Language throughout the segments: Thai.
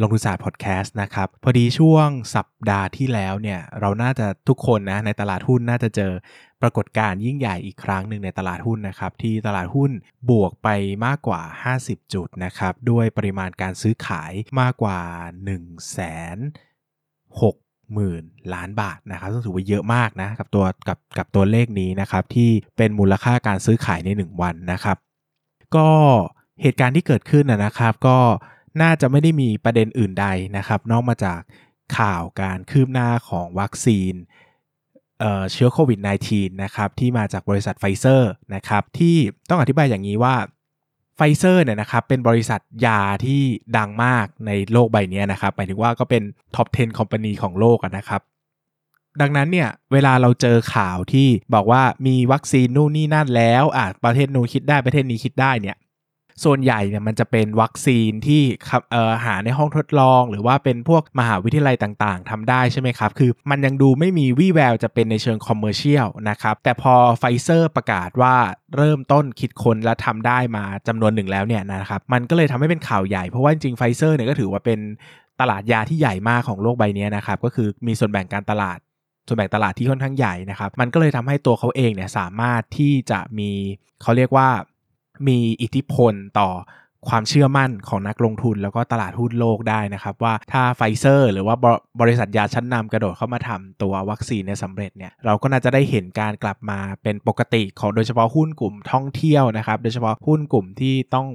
ลงทุนศาสตร์พอดแคสต์นะครับ พอดีช่วงสัปดาห์ที่แล้วเนี่ยเราน่าจะทุกคนนะในตลาดหุ้นน่าจะเจอปรากฏการณ์ยิ่งใหญ่อีกครั้งหนึ่งในตลาดหุ้นนะครับที่ตลาดหุ้นบวกไปมากกว่า 50 จุดนะครับด้วยปริมาณการซื้อขายมากกว่า 1 6 0 0 0 0ล้านบาทนะครับซึ่งถือว่าเยอะมากนะกับตัวกับกับตัวเลขนี้นะครับที่เป็นมูลค่าการซื้อขายใน 1 วันนะครับ ก็เหตุการณ์ที่เกิดขึ้นนะครับ ก็ น่าจะไม่ได้มีประเด็นอื่นใดนะครับ นอกมาจากข่าวการคืบหน้าของวัคซีนเชื้อโควิด -19 นะครับที่มาจากบริษัทไฟเซอร์นะครับที่ต้องอธิบายอย่างนี้ว่าไฟเซอร์เนี่ยนะครับเป็นบริษัทยาที่ดังมากในโลกใบนี้นะครับหมายถึงว่าก็เป็น top 10 company ของโลกนะครับ ดังนั้นเนี่ยเวลาเราเจอข่าวที่บอกว่ามีวัคซีนนู่นนี่นั่นแล้วอะประเทศนู้นคิดได้ประเทศนี้คิดได้เนี่ย ส่วนใหญ่เนี่ยมันจะเป็นวัคซีนที่หาในห้องทดลอง หรือว่าเป็นพวกมหาวิทยาลัยต่างๆทำได้ใช่ไหมครับ คือมันยังดูไม่มีวี่แววจะเป็นในเชิง commercial นะครับ แต่พอไฟเซอร์ประกาศว่าเริ่มต้นคิดค้นและทำได้มาจำนวนหนึ่งแล้วเนี่ยนะครับ มันก็เลยทำให้เป็นข่าวใหญ่เพราะว่าจริงไฟเซอร์เนี่ยก็ถือว่าเป็นตลาดยาที่ใหญ่มากของโลกใบนี้นะครับ ก็คือมีส่วนแบ่งการตลาดส่วนแบ่งตลาดที่ค่อนข้างใหญ่นะครับ มันก็เลยทำให้ตัวเขาเองเนี่ยสามารถที่จะมีเขาเรียกว่า มีอิทธิพลต่อความเชื่อมั่นของนักลงทุนแล้วก็ตลาดหุ้นโลกได้นะครับ ว่าถ้าไฟเซอร์ หรือว่าบริษัทยาชั้นนำกระโดดเข้ามาทำตัววัคซีนเนี่ยสำเร็จเนี่ยเราก็น่าจะได้เห็นการกลับมาเป็นปกติของโดยเฉพาะหุ้นกลุ่มท่องเที่ยวนะครับ โดยเฉพาะหุ้นกลุ่มที่ต้อง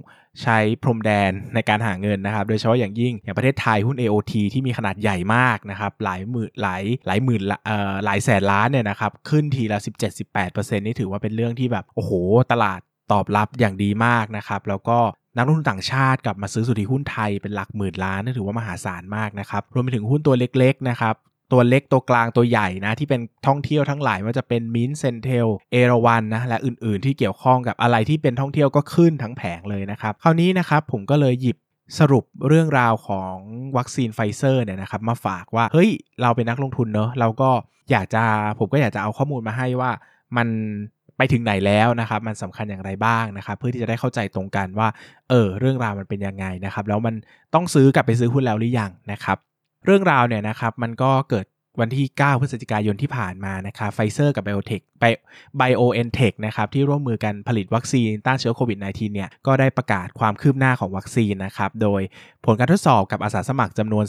ใช้พรมแดนในการหาเงินนะครับ โดยเฉพาะอย่างยิ่งอย่างประเทศไทยหุ้น AOT ที่มีขนาดใหญ่มากนะครับหลายหมื่นหลายหลายหมื่นเอ่อหลายแสนล้านเนี่ยนะครับขึ้นทีละ 17-18%นี่ถือว่าเป็นเรื่องที่แบบโอ้โห ตลาด ตอบรับอย่างดีมากนะครับ แล้วก็นักลงทุนต่างชาติกลับมาซื้อสุทธิหุ้นไทยเป็นหลักหมื่นล้านนี่ถือว่ามหาศาลมากนะครับ รวมไปถึงหุ้นตัวเล็กๆนะครับตัวเล็กตัวกลางตัวใหญ่นะ ที่เป็นท่องเที่ยวทั้งหลายว่าจะเป็น Mint Centel เอราวัณนะและอื่นๆ ที่เกี่ยวข้องกับอะไรที่เป็นท่องเที่ยวก็ขึ้นทั้งแผงเลยนะครับ คราวนี้นะครับผมก็เลยหยิบสรุปเรื่องราวของวัคซีนไฟเซอร์เนี่ยนะครับมาฝากว่าเฮ้ยเราเป็นนักลงทุนเนอะเราก็อยากจะผมก็อยากจะเอาข้อมูลมาให้ว่ามัน ไปถึงไหนแล้วนะครับ มันสำคัญอย่างไรบ้างนะครับ เพื่อที่จะได้เข้าใจตรงกันว่า เออ เรื่องราวมันเป็นยังไงนะครับ แล้วมันต้องซื้อกลับไปซื้อหุ้นแล้วหรือยังนะครับ เรื่องราวเนี่ยนะครับ มันก็เกิด วันที่ 9 พฤศจิกายนที่ผ่านมานะครับไฟเซอร์กับไบโอเทคไบโอเอ็นเทคนะครับที่ร่วมมือกันผลิตวัคซีนต้านเชื้อโควิด -19 เนี่ยก็ได้ประกาศความคืบหน้าของวัคซีนนะครับ โดยผลการทดสอบกับอาสาสมัครจำนวน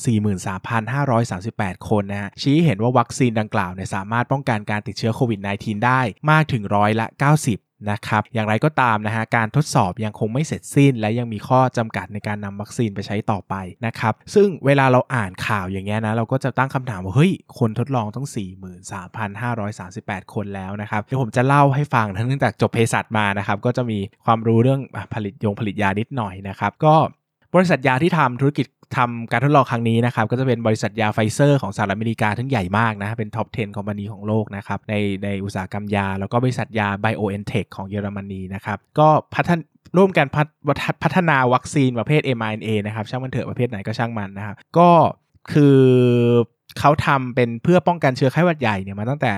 43,538 คนนะฮะชี้เห็นว่าวัคซีนดังกล่าวเนี่ยสามารถป้องกันการติดเชื้อโควิด -19 ได้มากถึงร้อยละ 90 นะครับอย่างไรก็ตามนะฮะการทดสอบยังคงไม่เสร็จสิ้น และยังมีข้อจำกัดในการนำวัคซีนไปใช้ต่อไปนะครับซึ่งเวลาเราอ่านข่าวอย่างเงี้ยนะเราก็จะตั้งคำถามว่าเฮ้ยคนทดลองต้อง 43,538 คนแล้วนะครับเดี๋ยวผมจะเล่าให้ฟังทั้งจากจบเภสัชมานะครับก็จะมีความรู้เรื่องผลิตยงผลิตยานิดหน่อยนะครับก็บริษัทยาที่ทำธุรกิจ ทำการทดลองครั้งนี้นะครับ ก็จะเป็นบริษัทยาไฟเซอร์ของสหรัฐอเมริกาซึ่งใหญ่มากนะ เป็น top 10 company ของโลกนะครับ ในในอุตสาหกรรมยา แล้วก็บริษัทยาไบโอเอ็นเทคของเยอรมนีนะครับ ก็พัฒนร่วมกันพัฒนาวัคซีนประเภท mRNA นะครับ ช่างมันเถอะประเภทไหนก็ช่างมันนะครับ ก็คือเขาทำเป็นเพื่อป้องกันเชื้อไข้หวัดใหญ่เนี่ยมาตั้งแต่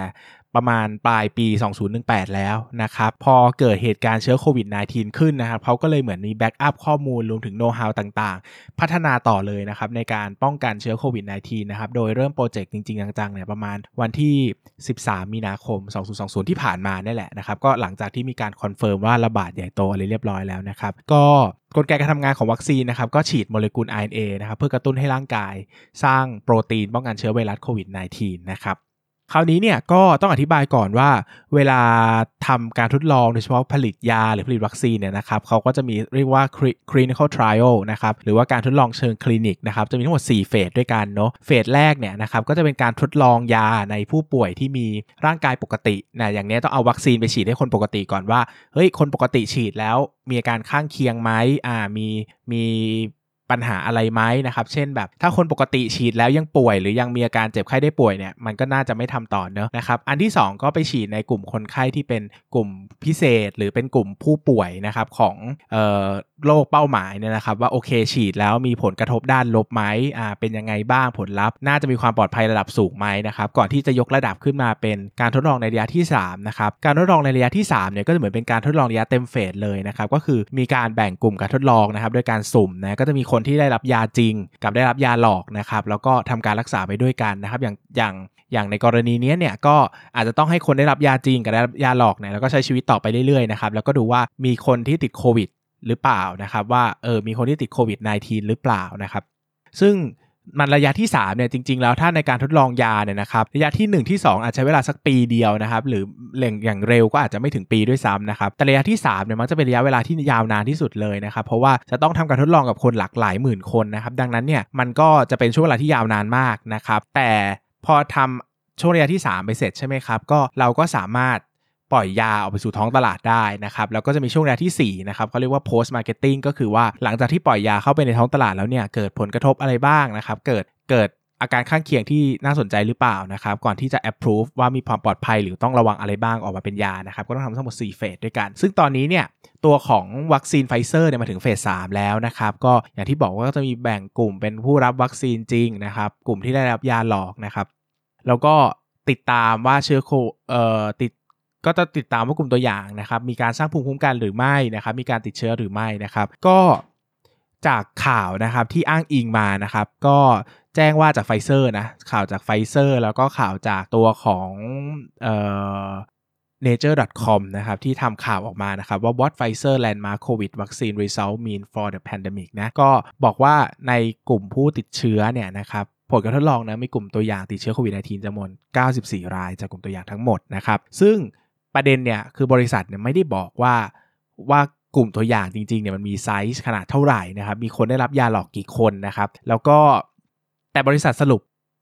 ประมาณปลายปี 2018 แล้วนะครับ พอเกิดเหตุการณ์เชื้อโควิด -19 ขึ้นนะครับเขาก็เลยเหมือนมี backup ข้อมูลรวมถึงโน้ตฮาวต่างๆ พัฒนาต่อเลยนะครับในการป้องกันเชื้อโควิด -19 นะครับ โดยเริ่มโปรเจกต์จริง ๆ จังๆเนี่ยประมาณวันที่ 13 มีนาคม 2020 ที่ผ่านมานี่แหละนะครับ ก็หลังจากที่มีการ confirm ว่าระบาดใหญ่โตอะไรเรียบร้อยแล้วนะครับ ก็กลไกการทำงานของวัคซีนนะครับก็ฉีดโมเลกุล RNA นะครับเพื่อกระตุ้นให้ร่างกาย สร้างโปรตีนป้องกันเชื้อไวรัสโควิด -19 นะครับ คราวนี้เนี่ยก็ต้องอธิบายก่อนว่า เวลาทำการทดลองโดยเฉพาะผลิตยาหรือผลิตวัคซีนเนี่ยนะครับเขาก็จะมีเรียกว่า clinical trial นะครับหรือว่าการทดลองเชิงคลินิกนะครับจะมีทั้งหมด 4 เฟสด้วยกันเนาะเฟสแรกเนี่ยนะครับก็จะเป็นการทดลองยาในผู้ป่วยที่มีร่างกายปกตินะอย่างนี้ต้องเอาวัคซีนไปฉีดให้คนปกติก่อนว่าเฮ้ยคนปกติฉีดแล้วมีอาการข้างเคียงไหมอ่ามีมี ปัญหาอะไรไหมนะครับ เช่นแบบถ้าคนปกติฉีดแล้วยังป่วย หรือยังมีอาการเจ็บไข้ได้ป่วยเนี่ยมันก็น่าจะไม่ทำต่อเนอะนะครับ อันที่ 2 ก็ไปฉีดในกลุ่มคนไข้ที่เป็นกลุ่มพิเศษ หรือเป็นกลุ่มผู้ป่วยนะครับของออโรคเป้าหมายเนี่ยนะครับ ว่าโอเคฉีดแล้วมีผลกระทบด้านลบไหมอ่าเป็นยังไงบ้างผลลัพธ์ น่าจะมีความปลอดภัยระดับสูงไหมนะครับก่อนที่จะยกระดับขึ้นมาเป็นการทดลองในระยะที่3นะครับการทดลองในระยะที่3เนี่ยก็จะเหมือนเป็นการทดลองระยะเต็มเฟสเลยนะครับก็คือมีการแบ่งกลุ่มการทดลองนะครับโดยการสุ่มนะก็จะมีคนที่ได้รับยาจริง กับได้รับยาหลอกนะครับแล้วก็ทำการรักษาไปด้วยกันนะครับ อย่างอย่างอย่างในกรณีนี้เนี่ยก็อาจจะต้องให้คนได้รับยาจริงกับได้รับยาหลอกเนี่ยแล้วก็ใช้ชีวิตต่อไปเรื่อยๆนะครับแล้วก็ดูว่ามีคนที่ติดโควิดหรือเปล่านะครับว่าเออมีคนที่ติดโควิด -19 หรือเปล่านะครับซึ่ง มันระยะที่3เนี่ยจริงๆแล้วถ้าในการทดลองยาเนี่ยนะครับระยะที่ 1 ที่ 2 อาจใช้เวลาสักปีเดียวนะครับหรือเร่งอย่างเร็วก็อาจจะไม่ถึงปีด้วยซ้ำนะครับแต่ระยะที่3เนี่ยมันจะเป็นระยะเวลาที่ยาวนานที่สุดเลยนะครับเพราะว่าจะต้องทำการทดลองกับคนหลากหลายหมื่นคนนะครับดังนั้นเนี่ยมันก็จะเป็นช่วงเวลาที่ยาวนานมากนะครับแต่พอทำช่วงระยะที่ 3 ไปเสร็จใช่ไหมครับก็เราก็สามารถ ปล่อยยาออกไปสู่ท้องตลาดได้นะครับแล้วก็จะมีช่วงระยะที่4นะครับเขาเรียกว่า post marketing ก็คือว่าหลังจากที่ปล่อยยาเข้าไปในท้องตลาดแล้วเนี่ยเกิดผลกระทบอะไรบ้างนะครับเกิดเกิดอาการข้างเคียงที่น่าสนใจหรือเปล่านะครับ ก่อนที่จะ approve ว่ามีความปลอดภัยหรือต้องระวังอะไรบ้างออกมาเป็นยานะครับ ก็ต้องทำทั้งหมด 4 เฟสด้วยกัน ซึ่งตอนนี้เนี่ย ตัวของวัคซีนไฟเซอร์เนี่ยมาถึงเฟส 3 แล้วนะครับ ก็อย่างที่บอกว่าก็จะมีแบ่งกลุ่มเป็นผู้รับวัคซีนจริงนะครับ กลุ่มที่ได้รับยาหลอกนะครับ แล้วก็ติดตามว่าเชื้อโคเอ่อติด ก็จะติดตามว่ากลุ่มตัวอย่างนะครับมีการสร้างภูมิคุ้มกันหรือไม่นะครับมีการติดเชื้อหรือไม่นะครับ ก็จากข่าวนะครับที่อ้างอิงมานะครับ ก็แจ้งว่าจากไฟเซอร์นะข่าวจากไฟเซอร์ แล้วก็ข่าวจากตัวของเอ่อ nature.com นะครับที่ทำข่าวออกมานะครับว่า what Pfizer landmark COVID vaccine result mean for the pandemic นะก็บอกว่าในกลุ่มผู้ติดเชื้อเนี่ยนะครับผลการทดลองนะมีกลุ่มตัวอย่างติดเชื้อโควิด -19 จำนวน 94 รายจากกลุ่มตัวอย่างทั้งหมดนะครับ ซึ่ง ประเด็นเนี่ยคือบริษัทเนี่ยไม่ได้บอกว่าว่ากลุ่มตัวอย่างจริงๆเนี่ยมันมีไซส์ขนาดเท่าไหร่นะครับ มีคนได้รับยาหลอกกี่คนนะครับ แล้วก็แต่บริษัทสรุป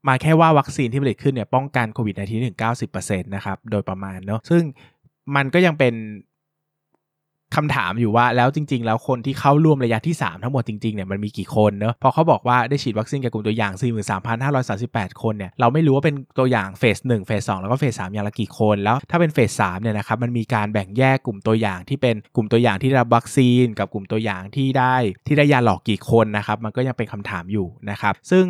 มาแค่ว่าวัคซีนที่ผลิตขึ้นเนี่ยป้องกันโควิด -19 ถึง 90%นะครับ โดยประมาณเนาะซึ่งมันก็ยังเป็น คำถามอยู่ว่าแล้วจริง ๆ แล้วคนที่เข้าร่วมระยะที่ 3 ทั้งหมดจริง ๆ เนี่ยมันมีกี่คนเนาะพอเขาบอกว่าได้ฉีดวัคซีนกับกลุ่มตัวอย่าง 43,538 คนเนี่ยเราไม่รู้ว่าเป็นตัวอย่างเฟส1เฟส2แล้วก็เฟส3อย่างละกี่คน แล้วถ้าเป็นเฟส3เนี่ยนะครับมันมีการแบ่งแยกกลุ่มตัวอย่างที่เป็นกลุ่มตัวอย่างที่ได้รับวัคซีน กับกลุ่มตัวอย่างที่ได้ที่ได้ยาหลอกกี่คนนะครับมันก็ยังเป็นคำถามอยู่นะครับซึ่ง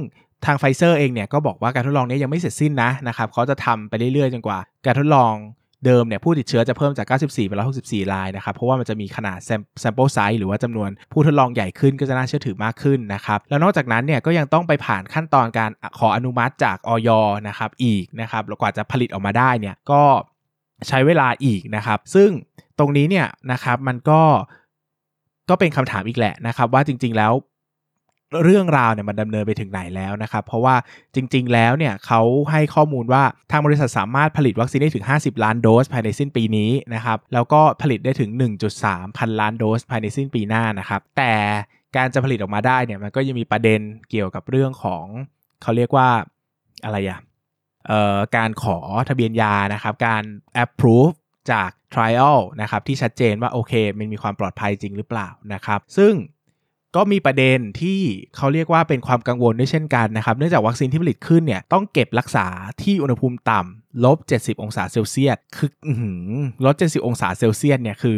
ทางไฟเซอร์เองเนี่ยก็บอกว่าการทดลองนี้ยังไม่เสร็จสิ้นนะนะครับเขาจะทำไปเรื่อยๆ จนกว่า การทดลอง เดิมเนี่ยผู้ติดเชื้อจะเพิ่มจาก 94 เป็น 164 รายนะครับ เพราะว่ามันจะมีขนาด sample size หรือว่าจำนวนผู้ทดลองใหญ่ขึ้นก็จะน่าเชื่อถือมากขึ้นนะครับ แล้วนอกจากนั้นเนี่ยก็ยังต้องไปผ่านขั้นตอนการขออนุมัติจากออยนะครับอีกนะครับแล้วกว่าจะผลิตออกมาได้เนี่ยก็ใช้เวลาอีกนะครับ ซึ่งตรงนี้เนี่ยนะครับมันก็ก็เป็นคำถามอีกแหละนะครับ ว่าจริง ๆ แล้ว เรื่องราวเนี่ยมันดำเนินไปถึงไหนแล้วนะครับ เพราะว่าจริง ๆ แล้วเนี่ยเขาให้ข้อมูลว่าทางบริษัทสามารถผลิตวัคซีนได้ถึง 50 ล้านโดสภายในสิ้นปีนี้นะครับแล้วก็ผลิตได้ถึง 1.3 พันล้านโดสภายในสิ้นปีหน้านะครับ แต่การจะผลิตออกมาได้เนี่ยมันก็ยังมีประเด็นเกี่ยวกับเรื่องของเขาเรียกว่าอะไรอะการขอทะเบียนยานะครับ การ approve จาก trial นะครับที่ชัดเจนว่าโอเค มันมีความปลอดภัยจริงหรือเปล่านะครับ ซึ่ง ก็มีประเด็นที่เขาเรียกว่าเป็นความกังวลด้วยเช่นกันนะครับ เนื่องจากวัคซีนที่ผลิตขึ้นเนี่ยต้องเก็บรักษาที่อุณหภูมิต่ำลบ 70 องศาเซลเซียส คือลบ 70 องศาเซลเซียสเนี่ยคือ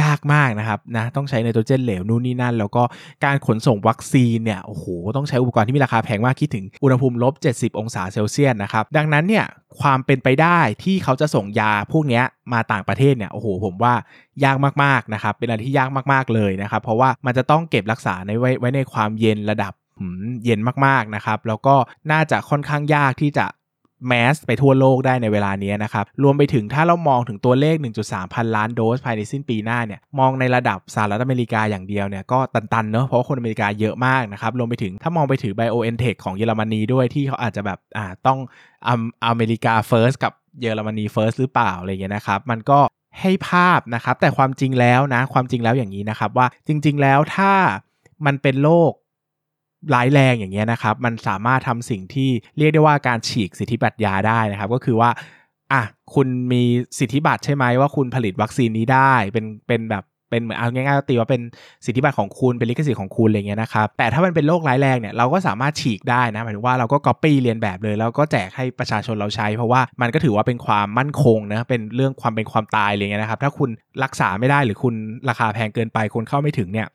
ยากมากนะครับนะต้องใช้ไนโตรเจนเหลวนู่นนี่นั่น แล้วก็การขนส่งวัคซีนเนี่ยโอ้โหต้องใช้อุปกรณ์ที่มีราคาแพงมากคิดถึงอุณหภูมิลบ 70 องศาเซลเซียสนะครับดังนั้นเนี่ยความเป็นไปได้ที่เขาจะส่งยาพวกนี้มาต่างประเทศเนี่ยโอ้โหผมว่ายากมากๆนะครับเป็นอะไรที่ยากมากๆเลยนะครับเพราะว่ามันจะต้องเก็บรักษาในไว้ไว้ในความเย็นระดับเย็นมากๆนะครับแล้วก็น่าจะค่อนข้างยากที่จะ แมสไปทั่วโลกได้ในเวลานี้นะครับ รวมไปถึงถ้าเรามองถึงตัวเลข 1.3 พันล้านโดสภายในสิ้นปีหน้าเนี่ย มองในระดับสหรัฐอเมริกาอย่างเดียวเนี่ยก็ตันๆเนอะเพราะคนอเมริกาเยอะมากนะครับ รวมไปถึงถ้ามองไปถึง BioNTech ของเยอรมนีด้วยที่เขาอาจจะแบบอ่าต้องออเมริกาเฟิร์สกับเยอรมนี first หรือเปล่าอะไรเงี้ยนะครับ มันก็ให้ภาพนะครับ แต่ความจริงแล้วนะ ความจริงแล้วอย่างนี้นะครับว่าจริง ๆ แล้วถ้ามันเป็นโรค ร้ายแรงอย่างเงี้ยนะครับ มันสามารถทำสิ่งที่เรียกได้ว่าการฉีกสิทธิบัตรยาได้นะครับ ก็คือว่าอะคุณมีสิทธิบัตรใช่ไหมว่าคุณผลิตวัคซีนนี้ได้เป็นเป็นแบบเป็นเหมือนเอาง่ายๆตีว่าเป็นสิทธิบัตรของคุณเป็นลิขสิทธิ์ของคุณอะไรเงี้ยนะครับแต่ถ้ามันเป็นโรคร้ายแรงเนี่ยเราก็สามารถฉีกได้นะหมายถึงว่าเราก็ก๊อปปี้เลียนแบบเลย แล้วก็แจกให้ประชาชนเราใช้ เพราะว่ามันก็ถือว่าเป็นความมั่นคงนะเป็นเรื่องความเป็นความตายอะไรเงี้ยนะครับถ้าคุณรักษาไม่ได้หรือคุณราคาแพงเกินไปคนเข้าไม่ถึงเนี่ย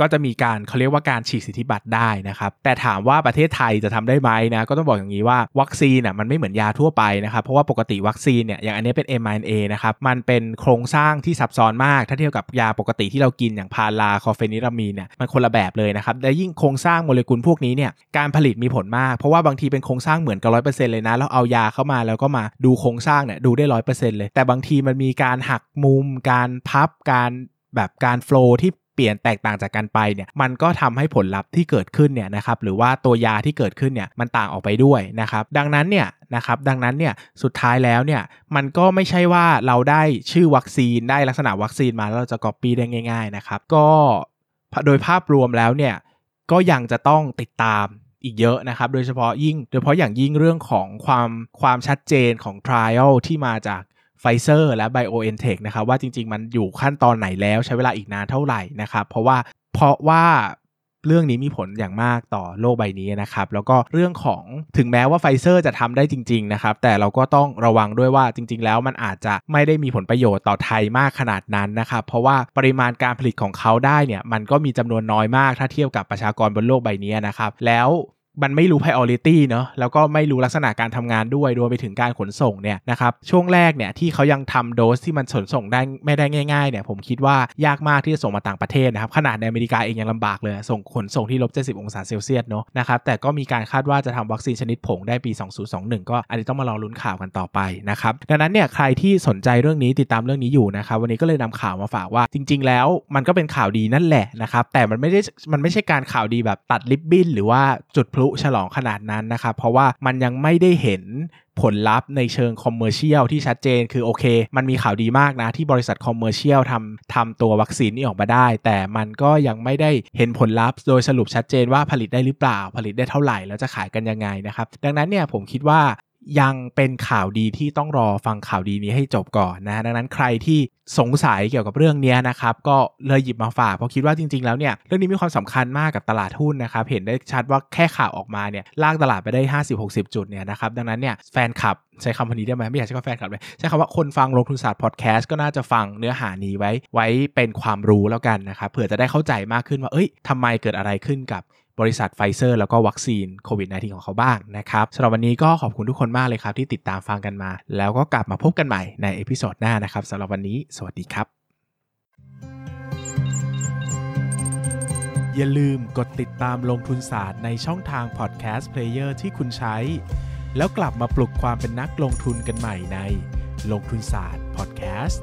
ก็จะมีการเขาเรียกว่าการฉีดสิทธิบัตรได้นะครับ แต่ถามว่าประเทศไทยจะทำได้ไหมนะก็ต้องบอกอย่างนี้ว่าวัคซีนอะมันไม่เหมือนยาทั่วไปนะครับเพราะว่าปกติวัคซีนเนี่ยอย่างอันนี้เป็น mRNA นะครับมันเป็นโครงสร้างที่ซับซ้อนมาก ถ้าเทียบกับยาปกติที่เรากินอย่างพาราคอเฟนิรามีนเนี่ยมันคนละแบบเลยนะครับและยิ่งโครงสร้างโมเลกุลพวกนี้เนี่ยการผลิตมีผลมากเพราะว่าบางทีเป็นโครงสร้างเหมือนกับร้อยเปอร์เซ็นต์เลยนะแล้วเอายาเข้ามาแล้วก็มาดูโครงสร้างเนี่ยดูได้ร้อยเปอร์เซ็นต์เลย แต่บางทีมันมีการหักมุม การพับการแบบการโฟล์ที่ เปลี่ยนแตกต่างจากกันไปเนี่ยมันก็ทำให้ผลลัพธ์ที่เกิดขึ้นเนี่ยนะครับหรือว่าตัวยาที่เกิดขึ้นเนี่ยมันต่างออกไปด้วยนะครับดังนั้นเนี่ยนะครับดังนั้นเนี่ยสุดท้ายแล้วเนี่ยมันก็ไม่ใช่ว่าเราได้ชื่อวัคซีนได้ลักษณะวัคซีนมาแล้วเราจะก๊อปปี้ได้ง่าย ๆนะครับ ก็โดยภาพรวมแล้วเนี่ยก็ยังจะต้องติดตามอีกเยอะนะครับ โดยเฉพาะยิ่ง โดยเฉพาะอย่างยิ่งเรื่องของความความชัดเจนของ trial ที่มาจาก ไฟเซอร์และ BioNTech นะครับว่าจริง ๆ มันอยู่ขั้นตอนไหนแล้วใช้เวลาอีกนานเท่าไหร่นะครับเพราะว่าเพราะว่าเรื่องนี้มีผลอย่างมากต่อโลกใบนี้นะครับ แล้วก็เรื่องของถึงแม้ว่าไฟเซอร์จะทำได้จริง ๆ นะครับ แต่เราก็ต้องระวังด้วยว่าจริง ๆ แล้วมันอาจจะไม่ได้มีผลประโยชน์ต่อไทยมากขนาดนั้นนะครับ เพราะว่าปริมาณการผลิตของเขาได้เนี่ยมันก็มีจำนวนน้อยมากถ้าเทียบกับประชากรบนโลกใบนี้นะครับ แล้ว มันไม่รู้ priority เนาะแล้วก็ไม่รู้ลักษณะการทำงานด้วยรวมไปถึงการขนส่งเนี่ยนะครับช่วงแรกเนี่ยที่เขายังทำโดสที่มันขนส่งได้ไม่ได้ง่ายๆเนี่ยผมคิดว่ายากมากที่จะส่งมาต่างประเทศนะครับขนาดในอเมริกาเองยังลำบากเลยส่งขนส่งที่ลบ70องศาเซลเซียสเนาะนะครับแต่ก็มีการคาดว่าจะทำวัคซีนชนิดผงได้ปี 2021 ก็อันนี้ต้องมารอลุ้นข่าวกันต่อไปนะครับดังนั้นเนี่ยใครที่สนใจเรื่องนี้ติดตามเรื่องนี้อยู่นะครับวันนี้ก็เลยนำข่าวมาฝากว่าจริง ๆ แล้วมันก็เป็นข่าวดีนั่นแหละนะครับแต่มันไม่ได้มันไม่ใช่การข่าวดีแบบตัดลิบบิ้นหรือว่าจุดพลฉลองขนาดนั้นนะครับเพราะว่ามันยังไม่ได้เห็นผลลัพธ์ในเชิง commercial ที่ชัดเจนคือโอเค มันมีข่าวดีมากนะ ที่บริษัท commercial ทำทำตัววัคซีนนี้ออกมาได้ แต่มันก็ยังไม่ได้เห็นผลลัพธ์ โดยสรุปชัดเจนว่าผลิตได้หรือเปล่า ผลิตได้เท่าไหร่แล้วจะขายกันยังไงนะครับ ดังนั้นเนี่ยผมคิดว่ายังเป็นข่าวดีที่ต้องรอฟังข่าวดีนี้ให้จบก่อนนะ ดังนั้นใครที่ สงสัยเกี่ยวกับเรื่องนี้นะครับก็เลยหยิบมาฝากเพราะคิดว่าจริง ๆ แล้วเนี่ยเรื่องนี้มีความสำคัญมากกับตลาดหุ้นนะครับเห็นได้ชัดว่าแค่ข่าวออกมาเนี่ยลากตลาดไปได้ 50-60 จุดเนี่ยนะครับดังนั้นเนี่ยแฟนคลับใช้คำพรรค์นี้ได้ไหมไม่อยากใช้คำแฟนคลับเลยใช้คำว่าคนฟังลงทุนศาสตร์พอดแคสต์ก็น่าจะฟังเนื้อหานี้ไว้ไว้เป็นความรู้แล้วกันนะครับเผื่อจะได้เข้าใจมากขึ้นว่าเอ้ยทำไมเกิดอะไรขึ้นกับ บริษัทไฟเซอร์แล้วก็วัคซีนโควิด -19 ของเขาบ้างนะครับสำหรับวันนี้ก็ขอบคุณทุกคนมากเลยครับที่ติดตามฟังกันมา แล้วก็กลับมาพบกันใหม่ใน episode หน้านะครับสำหรับวันนี้ สวัสดีครับ อย่าลืมกดติดตามลงทุนศาสตร์ในช่องทางพอดแคสต์เพลเยอร์ที่คุณใช้ แล้วกลับมาปลุกความเป็นนักลงทุนกันใหม่ในลงทุนศาสตร์พอดแคสต์